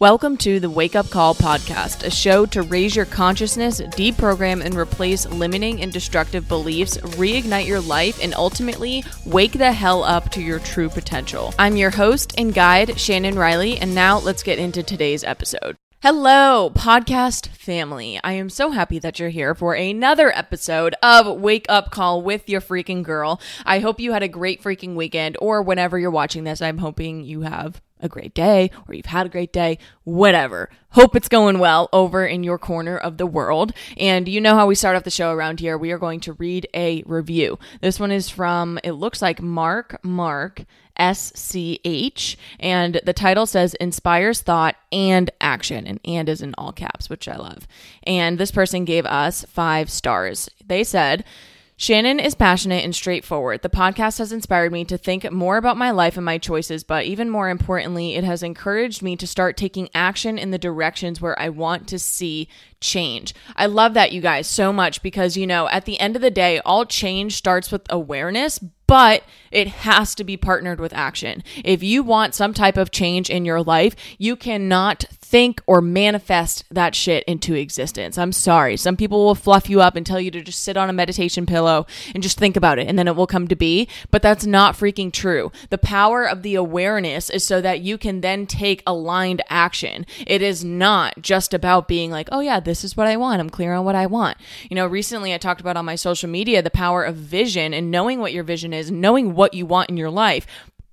Welcome to the Wake Up Call podcast, a show to raise your consciousness, deprogram and replace limiting and destructive beliefs, reignite your life, and ultimately wake the hell up to your true potential. I'm your host and guide, Shannon Riley, and now let's get into today's episode. Hello, podcast family. I am so happy that you're here for another episode of Wake Up Call with your freaking girl. I hope you had a great freaking weekend, or whenever you're watching this, I'm hoping you have a great day or you've had a great day, whatever. Hope it's going well over in your corner of the world. And you know how we start off the show around here. We are going to read a review. This one is from, it looks like Mark Mark SCH. And the title says inspires thought and action. And and is in all caps, which I love. And this person gave us five stars. They said, Shannon is passionate and straightforward. The podcast has inspired me to think more about my life and my choices, but even more importantly, it has encouraged me to start taking action in the directions where I want to see change. I love that, you guys, so much because, you know, at the end of the day, all change starts with awareness, but it has to be partnered with action. If you want some type of change in your life, you cannot think or manifest that shit into existence. I'm sorry. Some people will fluff you up and tell you to just sit on a meditation pillow and just think about it and then it will come to be, but that's not freaking true. The power of the awareness is so that you can then take aligned action. It is not just about being like, oh yeah, this is what I want. I'm clear on what I want. You know, recently I talked about on my social media the power of vision and knowing what your vision is, knowing what you want in your life.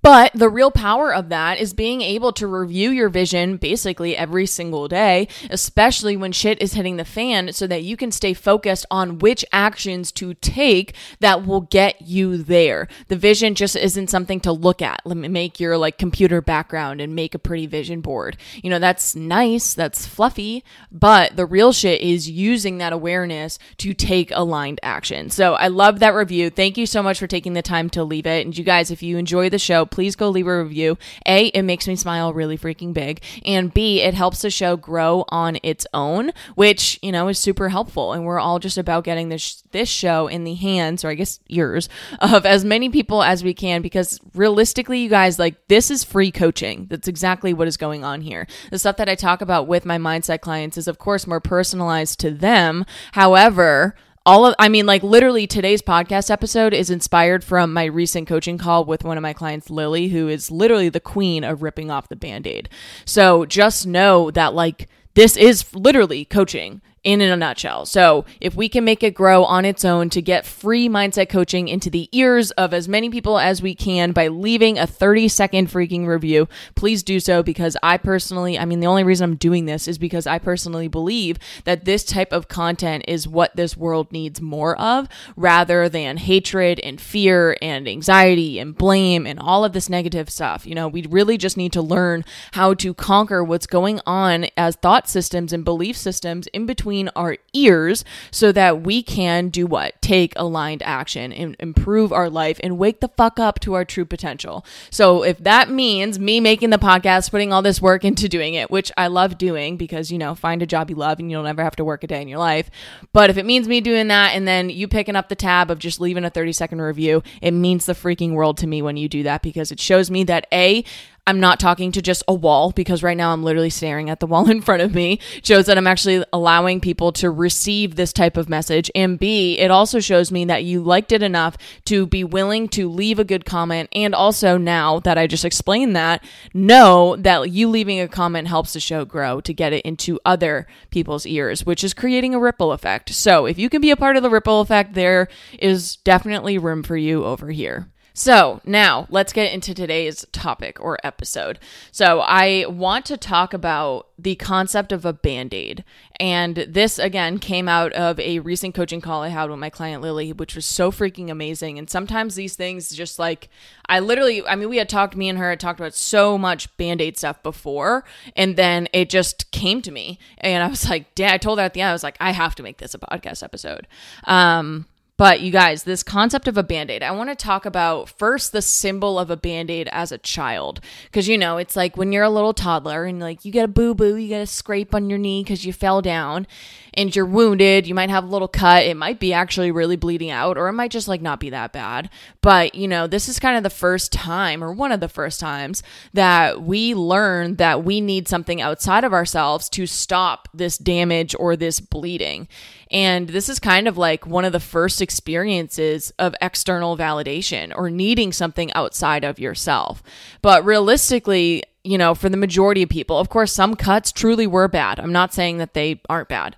But the real power of that is being able to review your vision basically every single day, especially when shit is hitting the fan, so that you can stay focused on which actions to take that will get you there. The vision just isn't something to look at. Let me make your like computer background and make a pretty vision board. You know, that's nice, that's fluffy, but the real shit is using that awareness to take aligned action. So I love that review. Thank you so much for taking the time to leave it. And you guys, if you enjoy the show, please go leave a review. A, it makes me smile really freaking big. And B, it helps the show grow on its own, which, you know, is super helpful. And we're all just about getting this this show in the hands, or I guess ears, of as many people as we can because realistically, you guys, like this is free coaching. That's exactly what is going on here. The stuff that I talk about with my mindset clients is of course more personalized to them. However, all of i mean like literally today's podcast episode is inspired from my recent coaching call with one of my clients lily who is literally the queen of ripping off the band-aid. So just know that like this is literally coaching in a nutshell. So, if we can make it grow on its own to get free mindset coaching into the ears of as many people as we can by leaving a 30 second freaking review, please do so because I personally, I mean, the only reason I'm doing this is because I personally believe that this type of content is what this world needs more of rather than hatred and fear and anxiety and blame and all of this negative stuff. You know, we really just need to learn how to conquer what's going on as thought systems and belief systems in between between our ears so that we can do what? Take aligned action and improve our life and wake the fuck up to our true potential. So if that means me making the podcast, putting all this work into doing it, which I love doing because, you know, find a job you love and you'll never have to work a day in your life. But if it means me doing that and then you picking up the tab of just leaving a 30 second review, it means the freaking world to me when you do that because it shows me that A, I'm not talking to just a wall because right now I'm literally staring at the wall in front of me. Shows that I'm actually allowing people to receive this type of message. And B, it also shows me that you liked it enough to be willing to leave a good comment. And also, now that I just explained that, know that you leaving a comment helps the show grow to get it into other people's ears, which is creating a ripple effect. So if you can be a part of the ripple effect, there is definitely room for you over here. So, now let's get into today's topic or episode. So, I want to talk about the concept of a band aid. And this, again, came out of a recent coaching call I had with my client Lily, which was so freaking amazing. And sometimes these things just like, I literally, I mean, we had talked, me and her had talked about so much band aid stuff before. And then it just came to me. And I was like, Dad, I told her at the end, I was like, I have to make this a podcast episode. Um, But you guys, this concept of a band aid, I want to talk about first the symbol of a band aid as a child. Because, you know, it's like when you're a little toddler and like you get a boo boo, you get a scrape on your knee because you fell down and you're wounded. You might have a little cut. It might be actually really bleeding out, or it might just like not be that bad. But, you know, this is kind of the first time or one of the first times that we learn that we need something outside of ourselves to stop this damage or this bleeding. And this is kind of like one of the first experiences of external validation or needing something outside of yourself. But realistically, you know, for the majority of people, of course, some cuts truly were bad. I'm not saying that they aren't bad.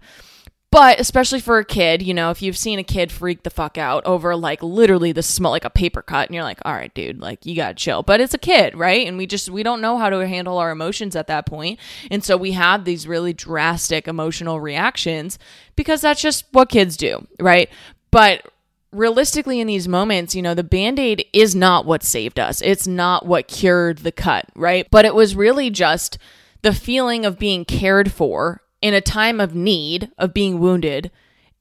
But especially for a kid, you know, if you've seen a kid freak the fuck out over like literally the small, like a paper cut, and you're like, all right, dude, like you gotta chill. But it's a kid, right? And we just, we don't know how to handle our emotions at that point. And so we have these really drastic emotional reactions because that's just what kids do, right? But realistically in these moments, you know, the band-aid is not what saved us. It's not what cured the cut, right? But it was really just the feeling of being cared for in a time of need, of being wounded,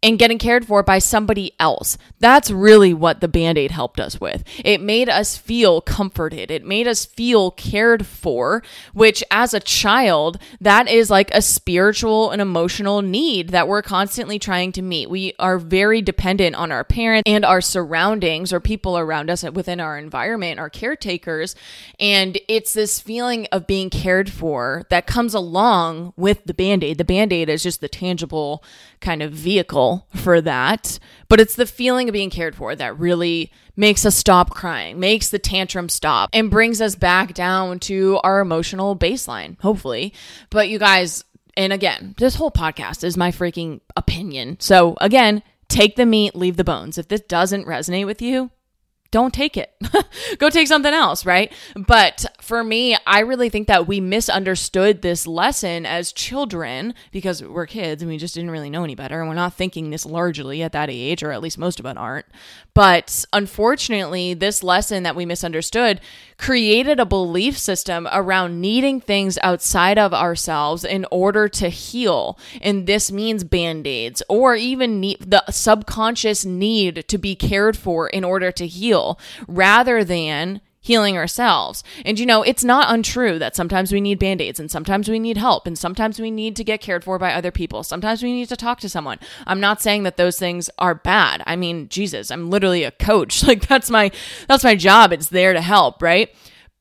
and getting cared for by somebody else. That's really what the band aid helped us with. It made us feel comforted. It made us feel cared for, which as a child, that is like a spiritual and emotional need that we're constantly trying to meet. We are very dependent on our parents and our surroundings or people around us within our environment, our caretakers. And it's this feeling of being cared for that comes along with the band aid. The band aid is just the tangible kind of vehicle for that. But it's the feeling of being cared for that really makes us stop crying, makes the tantrum stop, and brings us back down to our emotional baseline, hopefully. But you guys, and again, this whole podcast is my freaking opinion. So again, take the meat, leave the bones. If this doesn't resonate with you, don't take it. Go take something else, right? But for me, I really think that we misunderstood this lesson as children because we're kids and we just didn't really know any better. And we're not thinking this largely at that age, or at least most of us aren't. But unfortunately, this lesson that we misunderstood created a belief system around needing things outside of ourselves in order to heal. And this means band aids or even the subconscious need to be cared for in order to heal rather than healing ourselves. And you know, it's not untrue that sometimes we need band aids and sometimes we need help and sometimes we need to get cared for by other people. Sometimes we need to talk to someone. I'm not saying that those things are bad. I mean, Jesus, I'm literally a coach. Like that's my that's my job. It's there to help, right?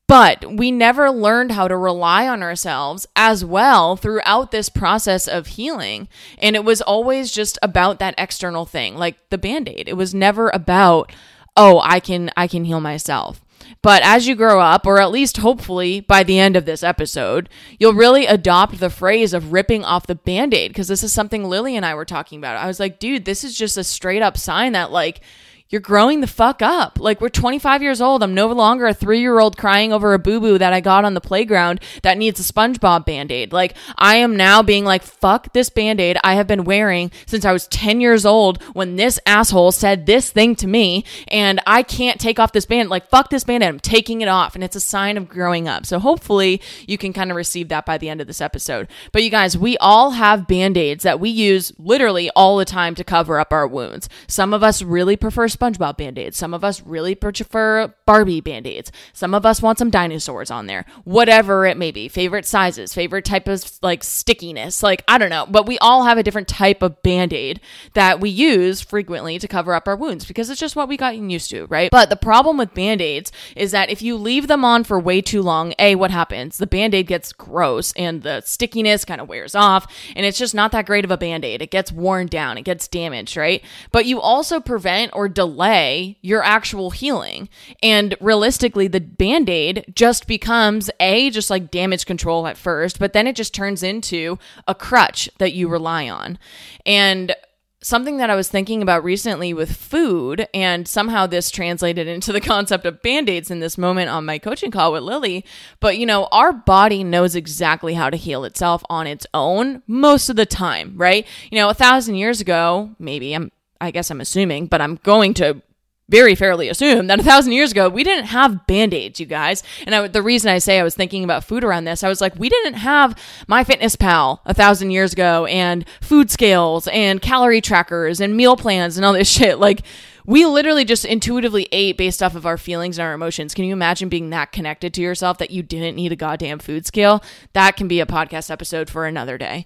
But we never learned how to rely on ourselves as well throughout this process of healing. And it was always just about that external thing, like the band-aid. It was never about, oh, I can I can heal myself. But as you grow up, or at least hopefully by the end of this episode, you'll really adopt the phrase of ripping off the band aid because this is something Lily and I were talking about. I was like, dude, this is just a straight up sign that, like, you're growing the fuck up. Like we're 25 years old. I'm no longer a three year old crying over a boo boo that I got on the playground that needs a SpongeBob band aid. Like I am now being like, fuck this band aid I have been wearing since I was 10 years old when this asshole said this thing to me and I can't take off this band. Like fuck this band aid. I'm taking it off. And it's a sign of growing up. So hopefully you can kind of receive that by the end of this episode. But you guys, we all have band aids that we use literally all the time to cover up our wounds. Some of us really prefer SpongeBob band aids. Some of us really prefer Barbie band aids. Some of us want some dinosaurs on there. Whatever it may be. Favorite sizes, favorite type of like stickiness. Like, I don't know. But we all have a different type of band aid that we use frequently to cover up our wounds because it's just what we got used to, right? But the problem with band aids is that if you leave them on for way too long, A, what happens? The band aid gets gross and the stickiness kind of wears off and it's just not that great of a band aid. It gets worn down, it gets damaged, right? But you also prevent or delay delay your actual healing. And realistically, the band aid just becomes a just like damage control at first, but then it just turns into a crutch that you rely on. And something that I was thinking about recently with food, and somehow this translated into the concept of band aids in this moment on my coaching call with Lily. But you know, our body knows exactly how to heal itself on its own most of the time, right? You know, a thousand years ago, maybe I'm. I guess I'm assuming, but I'm going to very fairly assume that a thousand years ago we didn't have band-aids you guys. And I, the reason i say i was thinking about food around this i was like we didn't have MyFitnessPal a thousand years ago and food scales and calorie trackers and meal plans and all this shit. Like we literally just intuitively ate based off of our feelings and our emotions. Can you imagine being that connected to yourself that you didn't need a goddamn food scale? That can be a podcast episode for another day.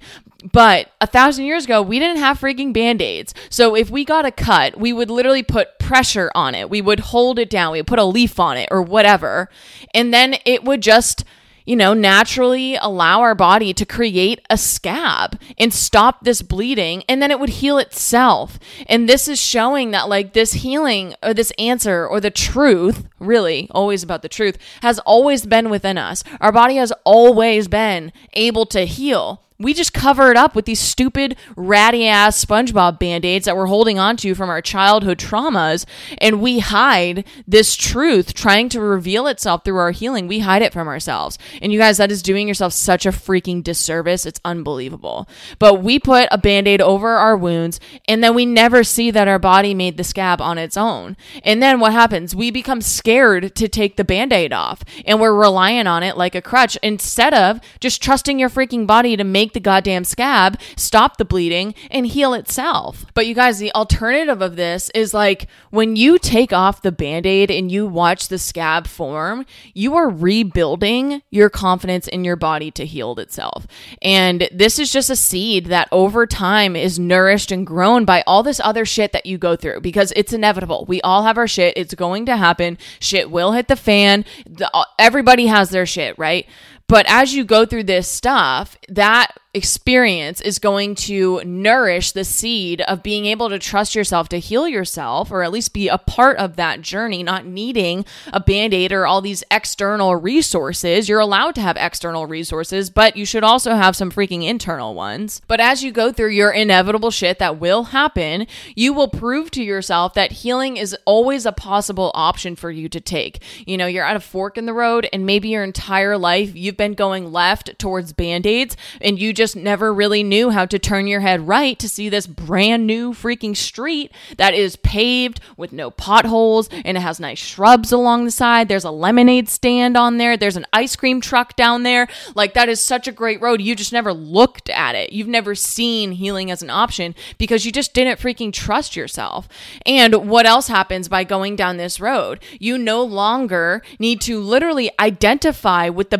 But a thousand years ago, we didn't have freaking band aids. So if we got a cut, we would literally put pressure on it. We would hold it down. We would put a leaf on it or whatever. And then it would just you know, naturally allow our body to create a scab and stop this bleeding, and then it would heal itself. And this is showing that, like, this healing or this answer or the truth, really, always about the truth, has always been within us. Our body has always been able to heal we just cover it up with these stupid ratty ass SpongeBob band-aids that we're holding onto from our childhood traumas and we hide this truth trying to reveal itself through our healing. We hide it from ourselves. And you guys that is doing yourself such a freaking disservice. It's unbelievable. But we put a band-aid over our wounds and then we never see that our body made the scab on its own. And then what happens? We become scared to take the band-aid off and we're relying on it like a crutch instead of just trusting your freaking body to make the goddamn scab, stop the bleeding, and heal itself. But you guys, the alternative of this is like when you take off the band aid and you watch the scab form, you are rebuilding your confidence in your body to heal itself. And this is just a seed that over time is nourished and grown by all this other shit that you go through because it's inevitable. We all have our shit. It's going to happen. Shit will hit the fan. The, uh, everybody has their shit, right? But as you go through this stuff, that experience is going to nourish the seed of being able to trust yourself to heal yourself or at least be a part of that journey, not needing a band aid or all these external resources. You're allowed to have external resources, but you should also have some freaking internal ones. But as you go through your inevitable shit that will happen, you will prove to yourself that healing is always a possible option for you to take. You know, you're at a fork in the road, and maybe your entire life you've been going left towards band aids and you just never really knew how to turn your head right to see this brand new freaking street that is paved with no potholes and it has nice shrubs along the side. There's a lemonade stand on there. There's an ice cream truck down there. Like that is such a great road. You just never looked at it. You've never seen healing as an option because you just didn't freaking trust yourself. And what else happens by going down this road? You no longer need to literally identify with the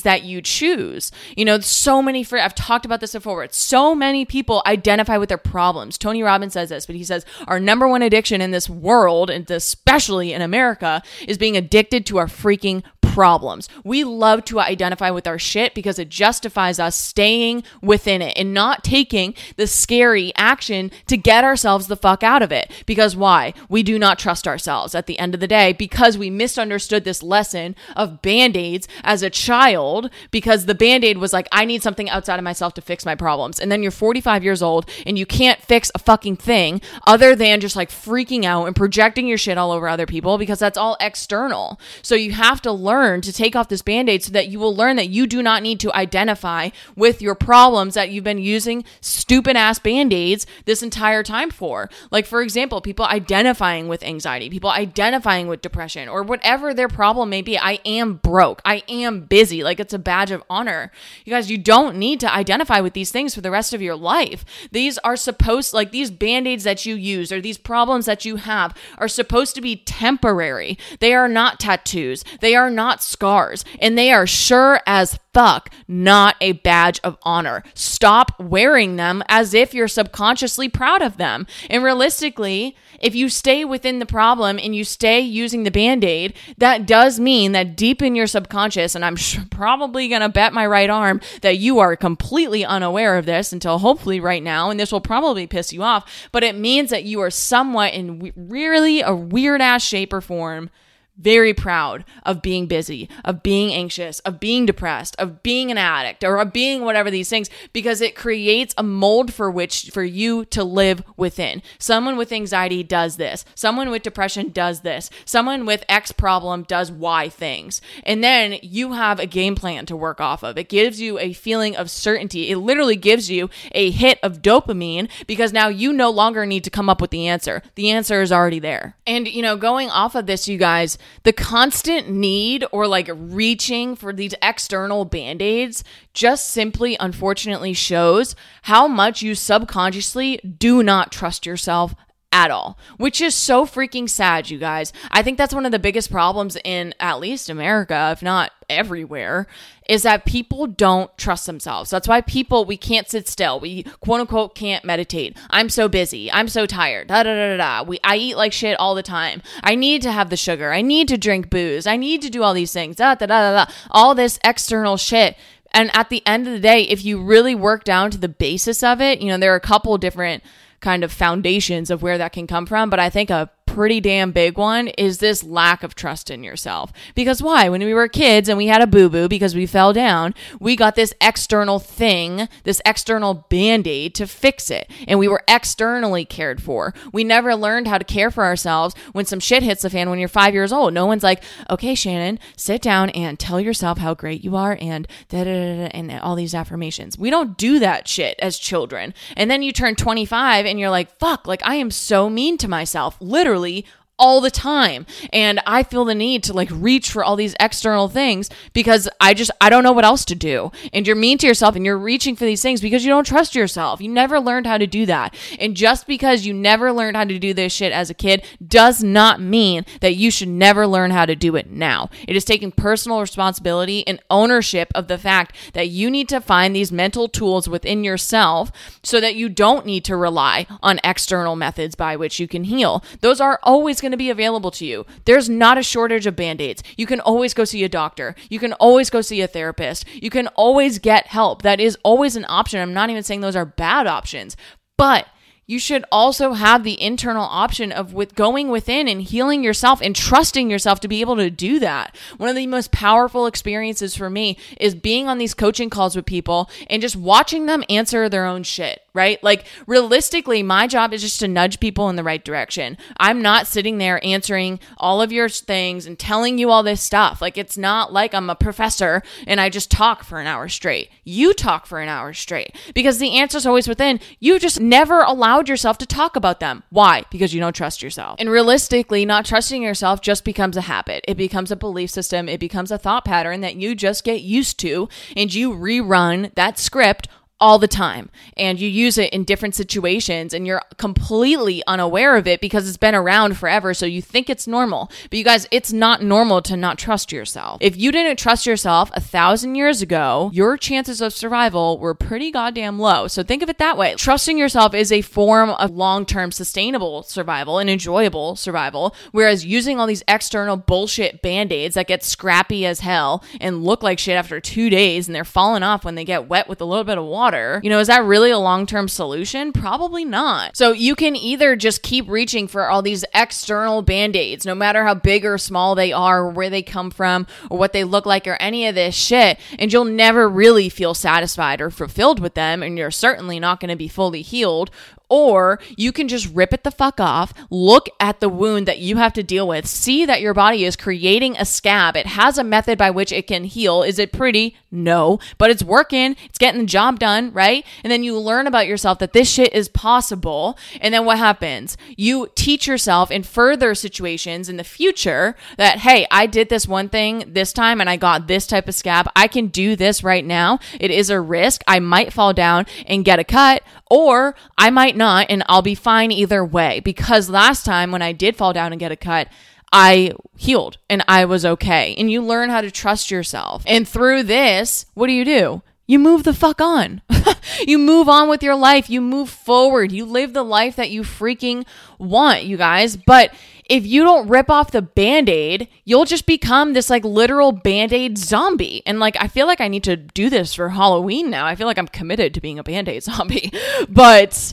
that you choose. You know, so many for I've talked about this before. So many people identify with their problems. Tony Robbins says this, but he says our number one addiction in this world, and especially in America, is being addicted to our freaking problems. We love to identify with our shit because it justifies us staying within it and not taking the scary action to get ourselves the fuck out of it. Because why? We do not trust ourselves at the end of the day because we misunderstood this lesson of band aids as a child because the band aid was like, I need something outside of myself to fix my problems. And then you're 45 years old and you can't fix a fucking thing other than just like freaking out and projecting your shit all over other people because that's all external. So you have to learn to take off this band aid so that you will learn that you do not need to identify with your problems that you've been using stupid ass band aids this entire time for. Like, for example, people identifying with anxiety, people identifying with depression, or whatever their problem may be. I am broke. I am busy. Like, it's a badge of honor. You guys, you don't need to identify with these things for the rest of your life. These are supposed, like, these band aids that you use or these problems that you have are supposed to be temporary. They are not tattoos. They are not scars, and they are sure as fuck not a badge of honor. Stop wearing them as if you're subconsciously proud of them. And realistically, if you stay within the problem and you stay using the band aid, that does mean that deep in your subconscious, and I'm probably going to bet my right arm that you are completely unaware of this until hopefully right now, and this will probably piss you off, but it means that you are somewhat in really a weird ass shape or form very proud of being busy, of being anxious, of being depressed, of being an addict, or of being whatever these things, because it creates a mold for which for you to live within. Someone with anxiety does this. Someone with depression does this. Someone with X problem does Y things. And then you have a game plan to work off of. It gives you a feeling of certainty. It literally gives you a hit of dopamine because now you no longer need to come up with the answer. The answer is already there. And, you know, going off of this, you guys, the constant need or like reaching for these external band aids just simply, unfortunately, shows how much you subconsciously do not trust yourself at all, which is so freaking sad, you guys. I think that's one of the biggest problems in at least America, if not everywhere, is that people don't trust themselves. That's why people, we can't sit still. We quote unquote can't meditate. I'm so busy. I'm so tired. Da da da da da. We, I eat like shit all the time. I need to have the sugar. I need to drink booze. I need to do all these things. Da da da da da. All this external shit. And at the end of the day, if you really work down to the basis of it, you know, there are a couple different kind of foundations of where that can come from. But I think a pretty damn big one is this lack of trust in yourself. Because why? When we were kids and we had a boo boo because we fell down, we got this external thing, this external band aid to fix it. And we were externally cared for. We never learned how to care for ourselves when some shit hits the fan when you're five years old. No one's like, okay, Shannon, sit down and tell yourself how great you are and da da da and all these affirmations. We don't do that shit as children. And then you turn 25 and you're like, fuck, like I am so mean to myself. Literally literally all the time. And I feel the need to like reach for all these external things because I just, I don't know what else to do. And you're mean to yourself and you're reaching for these things because you don't trust yourself. You never learned how to do that. And just because you never learned how to do this shit as a kid does not mean that you should never learn how to do it now. It is taking personal responsibility and ownership of the fact that you need to find these mental tools within yourself so that you don't need to rely on external methods by which you can heal. Those are always going to be available to you. There's not a shortage of band aids. You can always go see a doctor. You can always go see a therapist. You can always get help. That is always an option. I'm not even saying those are bad options, but you should also have the internal option of with going within and healing yourself and trusting yourself to be able to do that. One of the most powerful experiences for me is being on these coaching calls with people and just watching them answer their own shit right? Like realistically, my job is just to nudge people in the right direction. I'm not sitting there answering all of your things and telling you all this stuff. Like it's not like I'm a professor and I just talk for an hour straight. You talk for an hour straight because the answer's always within. You just never allowed yourself to talk about them. Why? Because you don't trust yourself. And realistically, not trusting yourself just becomes a habit. It becomes a belief system. It becomes a thought pattern that you just get used to and you rerun that script all the time and you use it in different situations and you're completely unaware of it because it's been around forever so you think it's normal. But you guys it's not normal to not trust yourself. If you didn't trust yourself a thousand years ago your chances of survival were pretty goddamn low. So think of it that way. Trusting yourself is a form of long-term sustainable survival and enjoyable survival whereas using all these external bullshit band-aids that get scrappy as hell and look like shit after two days and they're falling off when they get wet with a little bit of water water. You know, is that really a long term solution? Probably not. So you can either just keep reaching for all these external band aids, no matter how big or small they are, or where they come from, or what they look like, or any of this shit, and you'll never really feel satisfied or fulfilled with them, and you're certainly not going to be fully healed or you can just rip it the fuck off, look at the wound that you have to deal with, see that your body is creating a scab. It has a method by which it can heal. Is it pretty? No, but it's working. It's getting the job done, right? And then you learn about yourself that this shit is possible. And then what happens? You teach yourself in further situations in the future that, hey, I did this one thing this time and I got this type of scab. I can do this right now. It is a risk. I might fall down and get a cut, or I might not, and I'll be fine either way. Because last time when I did fall down and get a cut, I healed and I was okay. And you learn how to trust yourself. And through this, what do you do? You move the fuck on. you move on with your life. You move forward. You live the life that you freaking want, you guys. But if you don't rip off the band aid, you'll just become this like literal band aid zombie. And like, I feel like I need to do this for Halloween now. I feel like I'm committed to being a band aid zombie. but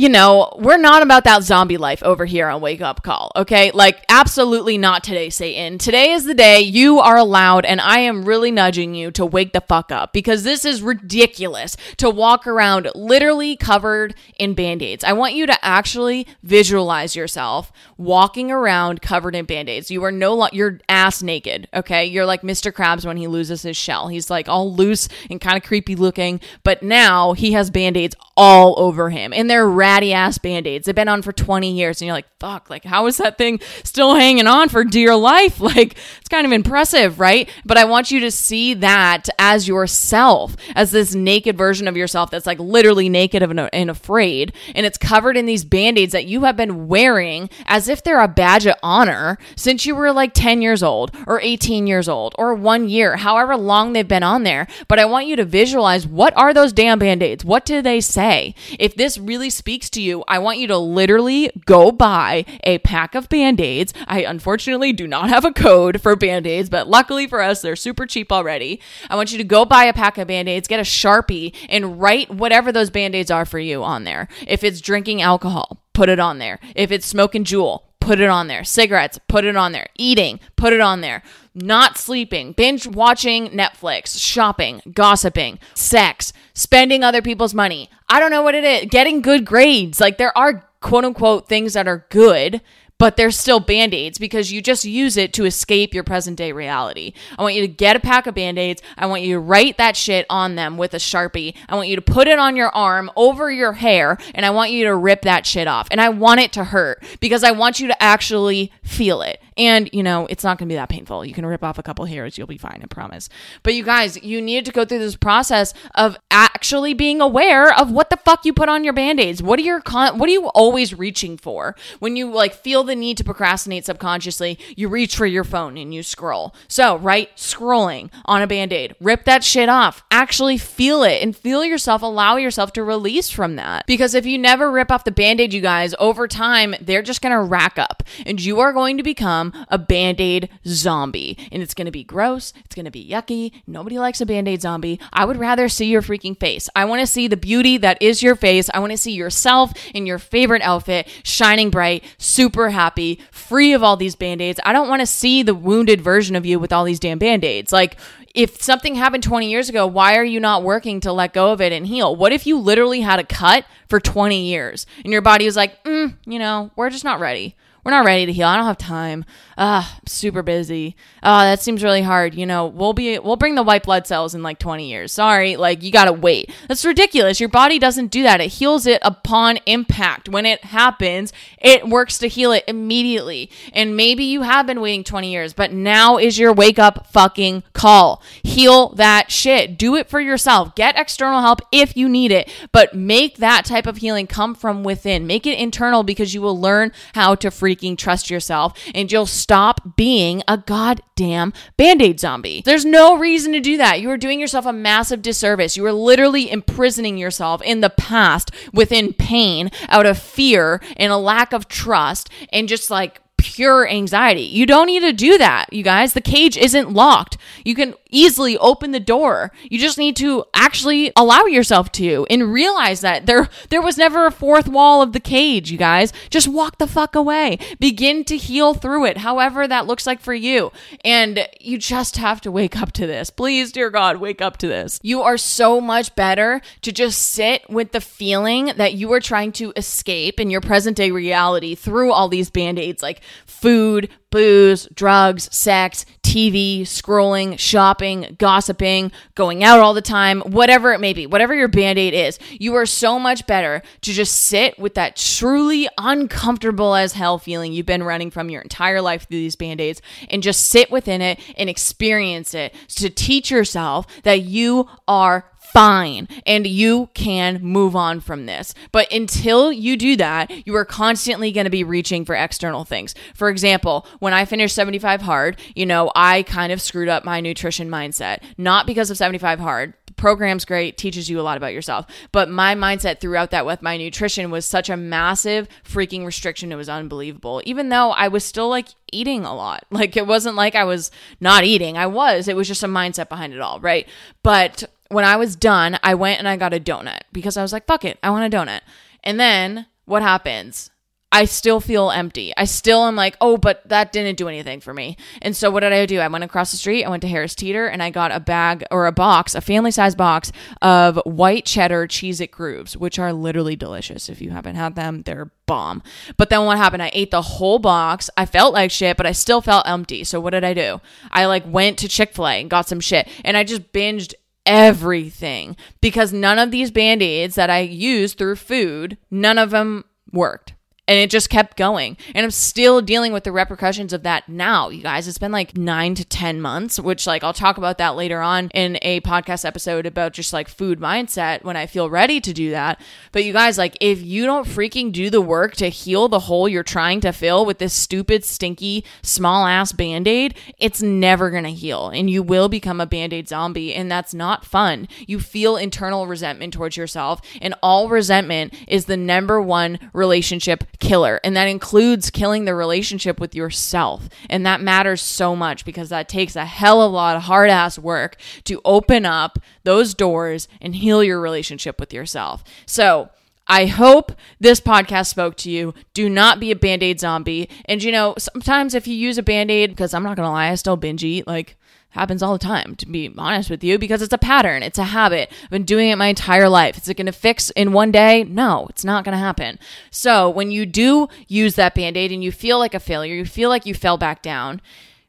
you know, we're not about that zombie life over here on Wake Up Call, okay? Like, absolutely not today, Satan. Today is the day you are allowed, and I am really nudging you to wake the fuck up because this is ridiculous to walk around literally covered in band aids. I want you to actually visualize yourself walking around covered in band aids. You are no longer, you're ass naked, okay? You're like Mr. Krabs when he loses his shell. He's like all loose and kind of creepy looking, but now he has band aids all over him, and they're ratty ass band aids. They've been on for 20 years, and you're like, fuck, like, how is that thing still hanging on for dear life? Like, it's kind of impressive, right? But I want you to see that as yourself, as this naked version of yourself that's like literally naked and afraid, and it's covered in these band aids that you have been wearing as if they're a badge of honor since you were like 10 years old or 18 years old or one year, however long they've been on there. But I want you to visualize what are those damn band aids? What do they say? If this really speaks speaks to you, I want you to literally go buy a pack of band aids. I unfortunately do not have a code for band aids, but luckily for us, they're super cheap already. I want you to go buy a pack of band aids, get a Sharpie, and write whatever those band aids are for you on there. If it's drinking alcohol, put it on there. If it's smoking Juul, put it on there. Cigarettes, put it on there. Eating, put it on there. Not sleeping, binge watching Netflix, shopping, gossiping, sex, spending other people's money. I don't know what it is. Getting good grades. Like there are quote unquote things that are good but they're still band aids because you just use it to escape your present day reality. I want you to get a pack of band aids. I want you to write that shit on them with a sharpie. I want you to put it on your arm over your hair and I want you to rip that shit off. And I want it to hurt because I want you to actually feel it. And, you know, it's not going to be that painful. You can rip off a couple hairs, you'll be fine, I promise. But you guys, you need to go through this process of actually being aware of what the fuck you put on your band-aids. What are your con- what are you always reaching for? When you like feel the need to procrastinate subconsciously, you reach for your phone and you scroll. So, right, scrolling on a band-aid. Rip that shit off. Actually feel it and feel yourself, allow yourself to release from that. Because if you never rip off the band-aid, you guys, over time, they're just going to rack up and you are going to become a band aid zombie. And it's going to be gross. It's going to be yucky. Nobody likes a band aid zombie. I would rather see your freaking face. I want to see the beauty that is your face. I want to see yourself in your favorite outfit, shining bright, super happy, free of all these band aids. I don't want to see the wounded version of you with all these damn band aids. Like, if something happened 20 years ago, why are you not working to let go of it and heal? What if you literally had a cut for 20 years and your body was like, mm, you know, we're just not ready we're not ready to heal. I don't have time. Ah, super busy. Ah, that seems really hard. You know, we'll be we'll bring the white blood cells in like 20 years. Sorry, like you got to wait. That's ridiculous. Your body doesn't do that. It heals it upon impact. When it happens, it works to heal it immediately. And maybe you have been waiting 20 years, but now is your wake up fucking call. Heal that shit. Do it for yourself. Get external help if you need it, but make that type of healing come from within. Make it internal because you will learn how to free freaking trust yourself and you'll stop being a goddamn band aid zombie. There's no reason to do that. You are doing yourself a massive disservice. You are literally imprisoning yourself in the past within pain out of fear and a lack of trust and just like pure anxiety. You don't need to do that, you guys. The cage isn't locked. You can easily open the door. You just need to actually allow yourself to and realize that there there was never a fourth wall of the cage, you guys. Just walk the fuck away. Begin to heal through it, however that looks like for you. And you just have to wake up to this. Please, dear God, wake up to this. You are so much better to just sit with the feeling that you are trying to escape in your present day reality through all these band-aids like food, booze, drugs, sex, TV, scrolling, shopping, gossiping, going out all the time, whatever it may be, whatever your band aid is, you are so much better to just sit with that truly uncomfortable as hell feeling you've been running from your entire life through these band aids and just sit within it and experience it to teach yourself that you are fine and you can move on from this. But until you do that, you are constantly going to be reaching for external things. For example, when I finished 75 hard, you know, I kind of screwed up my nutrition mindset, not because of 75 hard. The program's great, teaches you a lot about yourself. But my mindset throughout that with my nutrition was such a massive freaking restriction. It was unbelievable. Even though I was still like eating a lot. Like it wasn't like I was not eating. I was. It was just a mindset behind it all, right? But when I was done, I went and I got a donut because I was like, fuck it, I want a donut. And then what happens? I still feel empty. I still am like, oh, but that didn't do anything for me. And so what did I do? I went across the street, I went to Harris Teeter, and I got a bag or a box, a family size box of white cheddar Cheez It grooves, which are literally delicious. If you haven't had them, they're bomb. But then what happened? I ate the whole box. I felt like shit, but I still felt empty. So what did I do? I like went to Chick-fil-A and got some shit. And I just binged everything because none of these band-aids that I used through food, none of them worked and it just kept going. And I'm still dealing with the repercussions of that now, you guys. It's been like nine to 10 months, which, like, I'll talk about that later on in a podcast episode about just like food mindset when I feel ready to do that. But you guys, like, if you don't freaking do the work to heal the hole you're trying to fill with this stupid, stinky, small ass band aid, it's never gonna heal. And you will become a band aid zombie. And that's not fun. You feel internal resentment towards yourself. And all resentment is the number one relationship killer. And that includes killing the relationship with yourself. And that matters so much because that takes a hell of a lot of hard ass work to open up those doors and heal your relationship with yourself. So, I hope this podcast spoke to you. Do not be a band aid zombie. And you know, sometimes if you use a band aid, because I'm not going to lie, I still binge eat. Like, happens all the time, to be honest with you, because it's a pattern, it's a habit. I've been doing it my entire life. Is it going to fix in one day? No, it's not going to happen. So when you do use that band aid and you feel like a failure, you feel like you fell back down,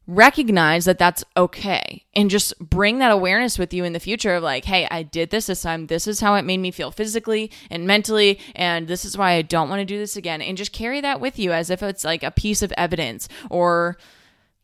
recognize that that's okay and just bring that awareness with you in the future of like hey i did this this time this is how it made me feel physically and mentally and this is why i don't want to do this again and just carry that with you as if it's like a piece of evidence or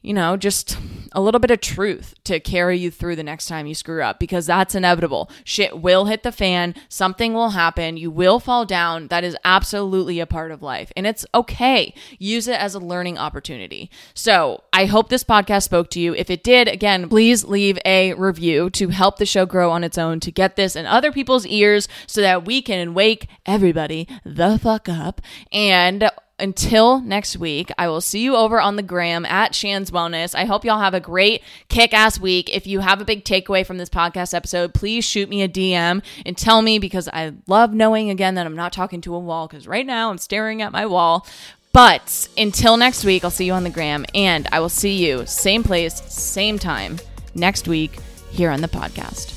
you know, just a little bit of truth to carry you through the next time you screw up because that's inevitable. Shit will hit the fan, something will happen, you will fall down. That is absolutely a part of life, and it's okay. Use it as a learning opportunity. So, I hope this podcast spoke to you. If it did, again, please leave a review to help the show grow on its own, to get this in other people's ears so that we can wake everybody the fuck up. And until next week, I will see you over on the gram at Shan's Wellness. I hope y'all have a great kick ass week. If you have a big takeaway from this podcast episode, please shoot me a DM and tell me because I love knowing again that I'm not talking to a wall because right now I'm staring at my wall. But until next week, I'll see you on the gram and I will see you same place, same time next week here on the podcast.